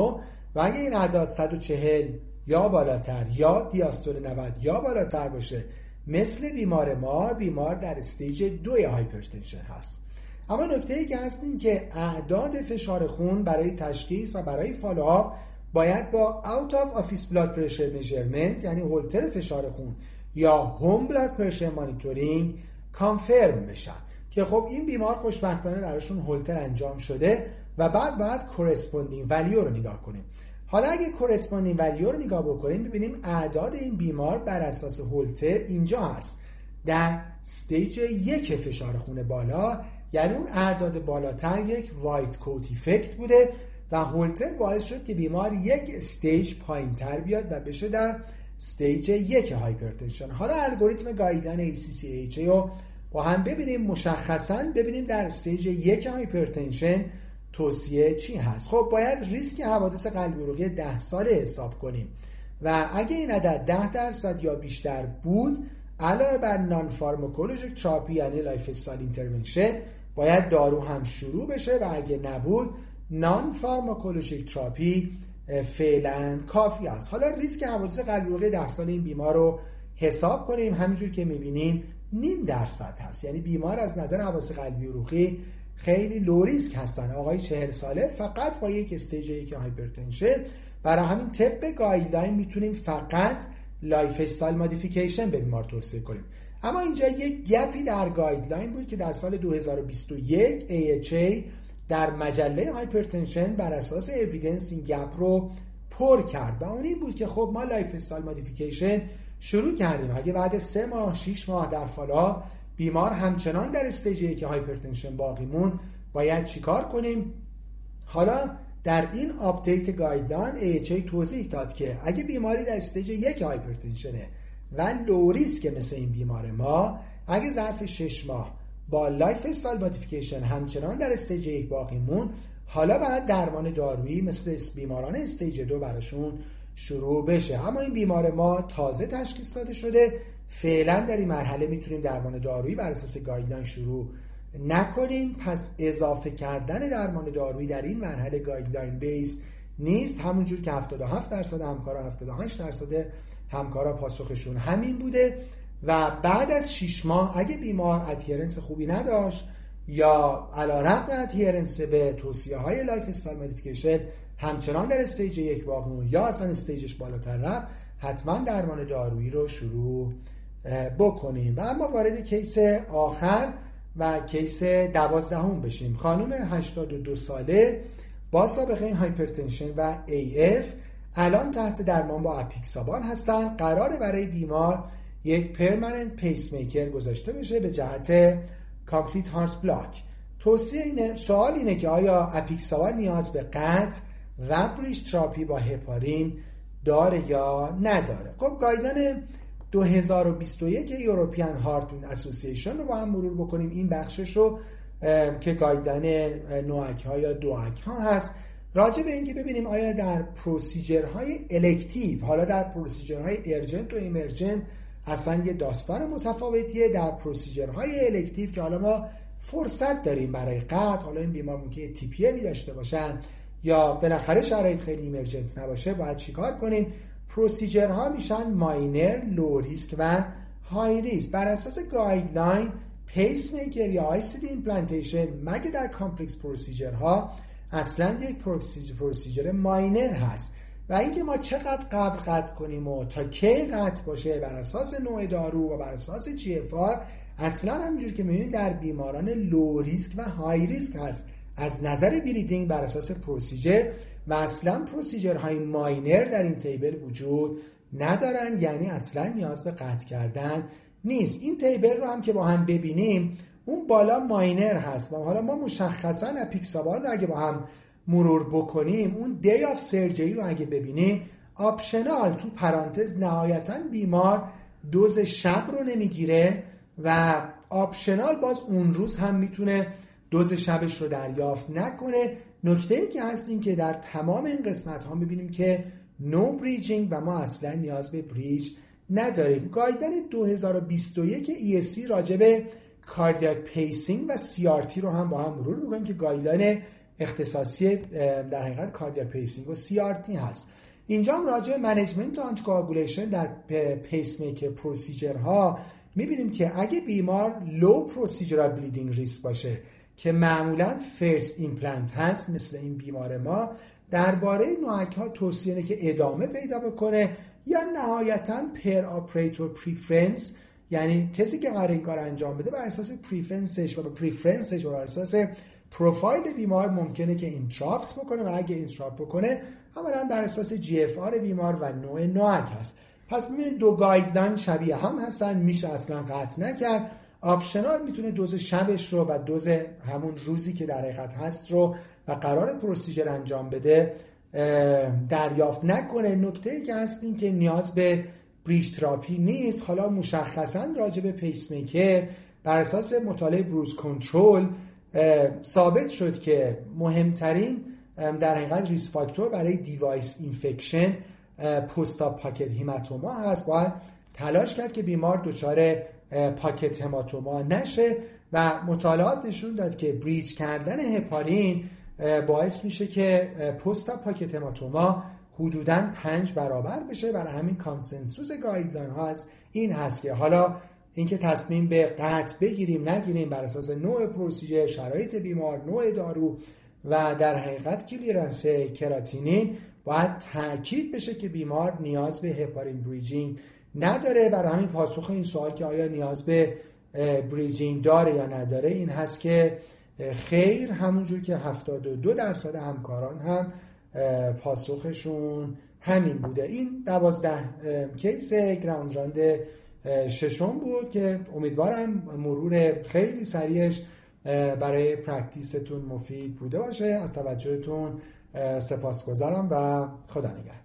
و اگه این اعداد 140 یا بالاتر یا دیاستول 90 یا بالاتر باشه مثل بیمار ما بیمار در stage دوی hypertension هست. اما نکته ای که هست این که اعداد فشار خون برای تشخیص و برای follow-up باید با out of office blood pressure measurement یعنی هولتر فشار خون یا home blood pressure monitoring confirm بشن. که خب این بیمار خوشبختانه براشون هولتر انجام شده و بعد باید corresponding value رو نگاه کنیم. حالا اگه corresponding value رو نگاه بکنیم ببینیم اعداد این بیمار بر اساس هولتر اینجا هست. در stage یک فشار خون بالا یعنی اون اعداد بالاتر یک white coat effect بوده و هولتر باعث شد که بیمار یک stage پایین تر بیاد و بشه در stage یک hypertension. حالا الگوریتم guideline ACC/AHA رو با هم ببینیم. مشخصا ببینیم در stage یک hypertension توصیه چی هست. خب باید ریسک حوادث قلبی عروقی 10 سال حساب کنیم و اگه این عدد 10 درصد یا بیشتر بود علاوه بر non-pharmacologic therapy یعنی lifestyle intervention باید دارو هم شروع بشه و اگه نبود non-pharmacologic therapy فعلا کافی است. حالا ریسک حوادث قلبی عروقی 10 سال این بیمار رو حساب کنیم. همینجور که می‌بینیم نیم درصد هست. یعنی بیمار از نظر حوادث قلبی عروقی خیلی low risk هستن. آقای چهل ساله فقط با یک stage یک hypertension. برای همین طبق guideline می‌تونیم فقط lifestyle modification به بیمار توصیه کنیم. اما اینجا یک gap ی در guideline بود که در سال 2021 AHA در مجله Hypertension بر اساس evidence این gap رو پر کرد. و اون این بود که خب ما lifestyle modification شروع کردیم. اگه بعد سه ماه 6 ماه در follow-up بیمار همچنان در stage یک hypertension باقیمون باید چیکار کنیم؟ حالا در این update guideline AHA توضیح داد که اگه بیماری در stage یک hypertension ه و low risk مثل این بیمار ما اگه ظرف 6 ماه با lifestyle همچنان در stage یک باقیمون حالا باید درمان دارویی مثل بیماران stage دو براشون شروع بشه. اما این بیمار ما تازه تشخیص داده شده فعلا در این مرحله می‌تونیم درمان دارویی بر اساس guideline شروع نکنیم. پس اضافه کردن درمان دارویی در این مرحله guideline base نیست. همونجور که 77 درصد همکارا 78 درصد همکارا پاسخشون همین بوده و بعد از 6 ماه اگه بیمار adherence خوبی نداشت یا علی رغم adherence به توصیه های lifestyle modification همچنان در stage یک باقی یا اصلا stage ش بالاتر رفت حتما درمان دارویی رو شروع بکنیم. و اما وارد case آخر و case دوازدهم بشیم. خانم 82 ساله با سابقه hypertension و AF الان تحت درمان با اپیکسابان هستن. قرار برای بیمار یک permanent pacemaker گذاشته بشه به جهت complete heart block توصیه اینه سوال اینه که آیا اپیکسابان نیاز به قطع و bridge therapy با هپارین داره یا نداره؟ خب guideline 2021 European Heart Association رو با هم مرور بکنیم. این بخشش رو که guideline NOAC ها یا DOAC ها هست. راجع به اینکه ببینیم آیا در procedure های elective حالا در procedure های urgent و emergent اصلا یه داستان متفاوتیه در procedure های elective که حالا ما فرصت داریم برای قطع حالا این بیمار ممکنه TP داشته باشن یا بالاخره شرایط خیلی emergent نباشه باید چیکار کنیم؟ procedure ها میشن minor low risk و high risk. بر اساس guideline pacemaker یا ICD implantation مگه در complex procedure ها اصلا یک procedure minor هست. و اینکه ما چقدر قبل قطع کنیم و تا کی قطع باشه بر اساس نوع دارو و بر اساس GFR اصلا همینجور که می‌بینید در بیماران low risk و high risk هست. از نظر bleeding بر اساس procedure و اصلا های minor در این table وجود ندارن یعنی اصلا نیاز به قطع کردن نیست. این table رو هم که با هم ببینیم اون بالا minor هست. و حالا ما مشخصا اپیکسابان رو اگه با هم مرور بکنیم on day of surgery رو اگه ببینیم optional تو پرانتز نهایتا بیمار دوز شب رو نمی‌گیره و optional باز اون روز هم می‌تونه دوز شبش رو دریافت نکنه. نکته ای که هست این که در تمام این قسمت ها می‌بینیم که no bridging و ما اصلا نیاز به bridge نداریم. guideline 2021 ESC راجب cardiac pacing و CRT رو هم با هم مرور می‌کنیم که guideline اختصاصی در حقیقت cardiac pacing و CRT هست. اینجا هم راجع management anticoagulation در pacemaker procedure ها می‌بینیم که اگه بیمار low procedural bleeding risk باشه که معمولا first implant هست مثل این بیمار ما درباره NOAC ها توصیه که ادامه پیدا بکنه یا نهایتا per operator preference یعنی کسی که قرار این کار انجام بده بر اساس preference ش و preference ش و بر اساس پروفایل بیمار ممکنه که interrupt بکنه و اگه interrupt بکنه عملا بر اساس GFR بیمار و نوع NOAC هست. پس می‌بینید دو guideline شبیه هم هستن میشه اصلا قطع نکرد. optional می‌تونه دوز شبش رو و دوز همون روزی که در حقیقت هست رو و قرار procedure انجام بده دریافت نکنه. نکته ای که هست این که نیاز به bridge therapy نیست. حالا مشخصا راجع به پیس میکر بر اساس مطالعه BRUISE CONTROL ثابت شد که مهمترین در حقیقت risk factor برای device infection post pocket hematoma هست. باید تلاش کرد که بیمار دچار pocket hematoma نشه و مطالعات نشون داد که bridge کردن هپارین باعث میشه که post pocket hematoma حدودا پنج برابر بشه برای همین consensus guideline ها هست این هست که حالا اینکه تصمیم به قطع بگیریم نگیریم بر اساس نوع procedure شرایط بیمار نوع دارو و در حقیقت clearance کراتینین باید تاکید بشه که بیمار نیاز به هپارین bridging نداره. برای همین پاسخ این سوال که آیا نیاز به bridging داره یا نداره این هست که خیر همونجور که 72 درصد همکاران هم پاسخشون همین بوده. این دوازده case grand round ششم بود که امیدوارم مرور خیلی سریعش برای practice تون مفید بوده باشه. از توجهتون سپاسگزارم و خدا نگهدار.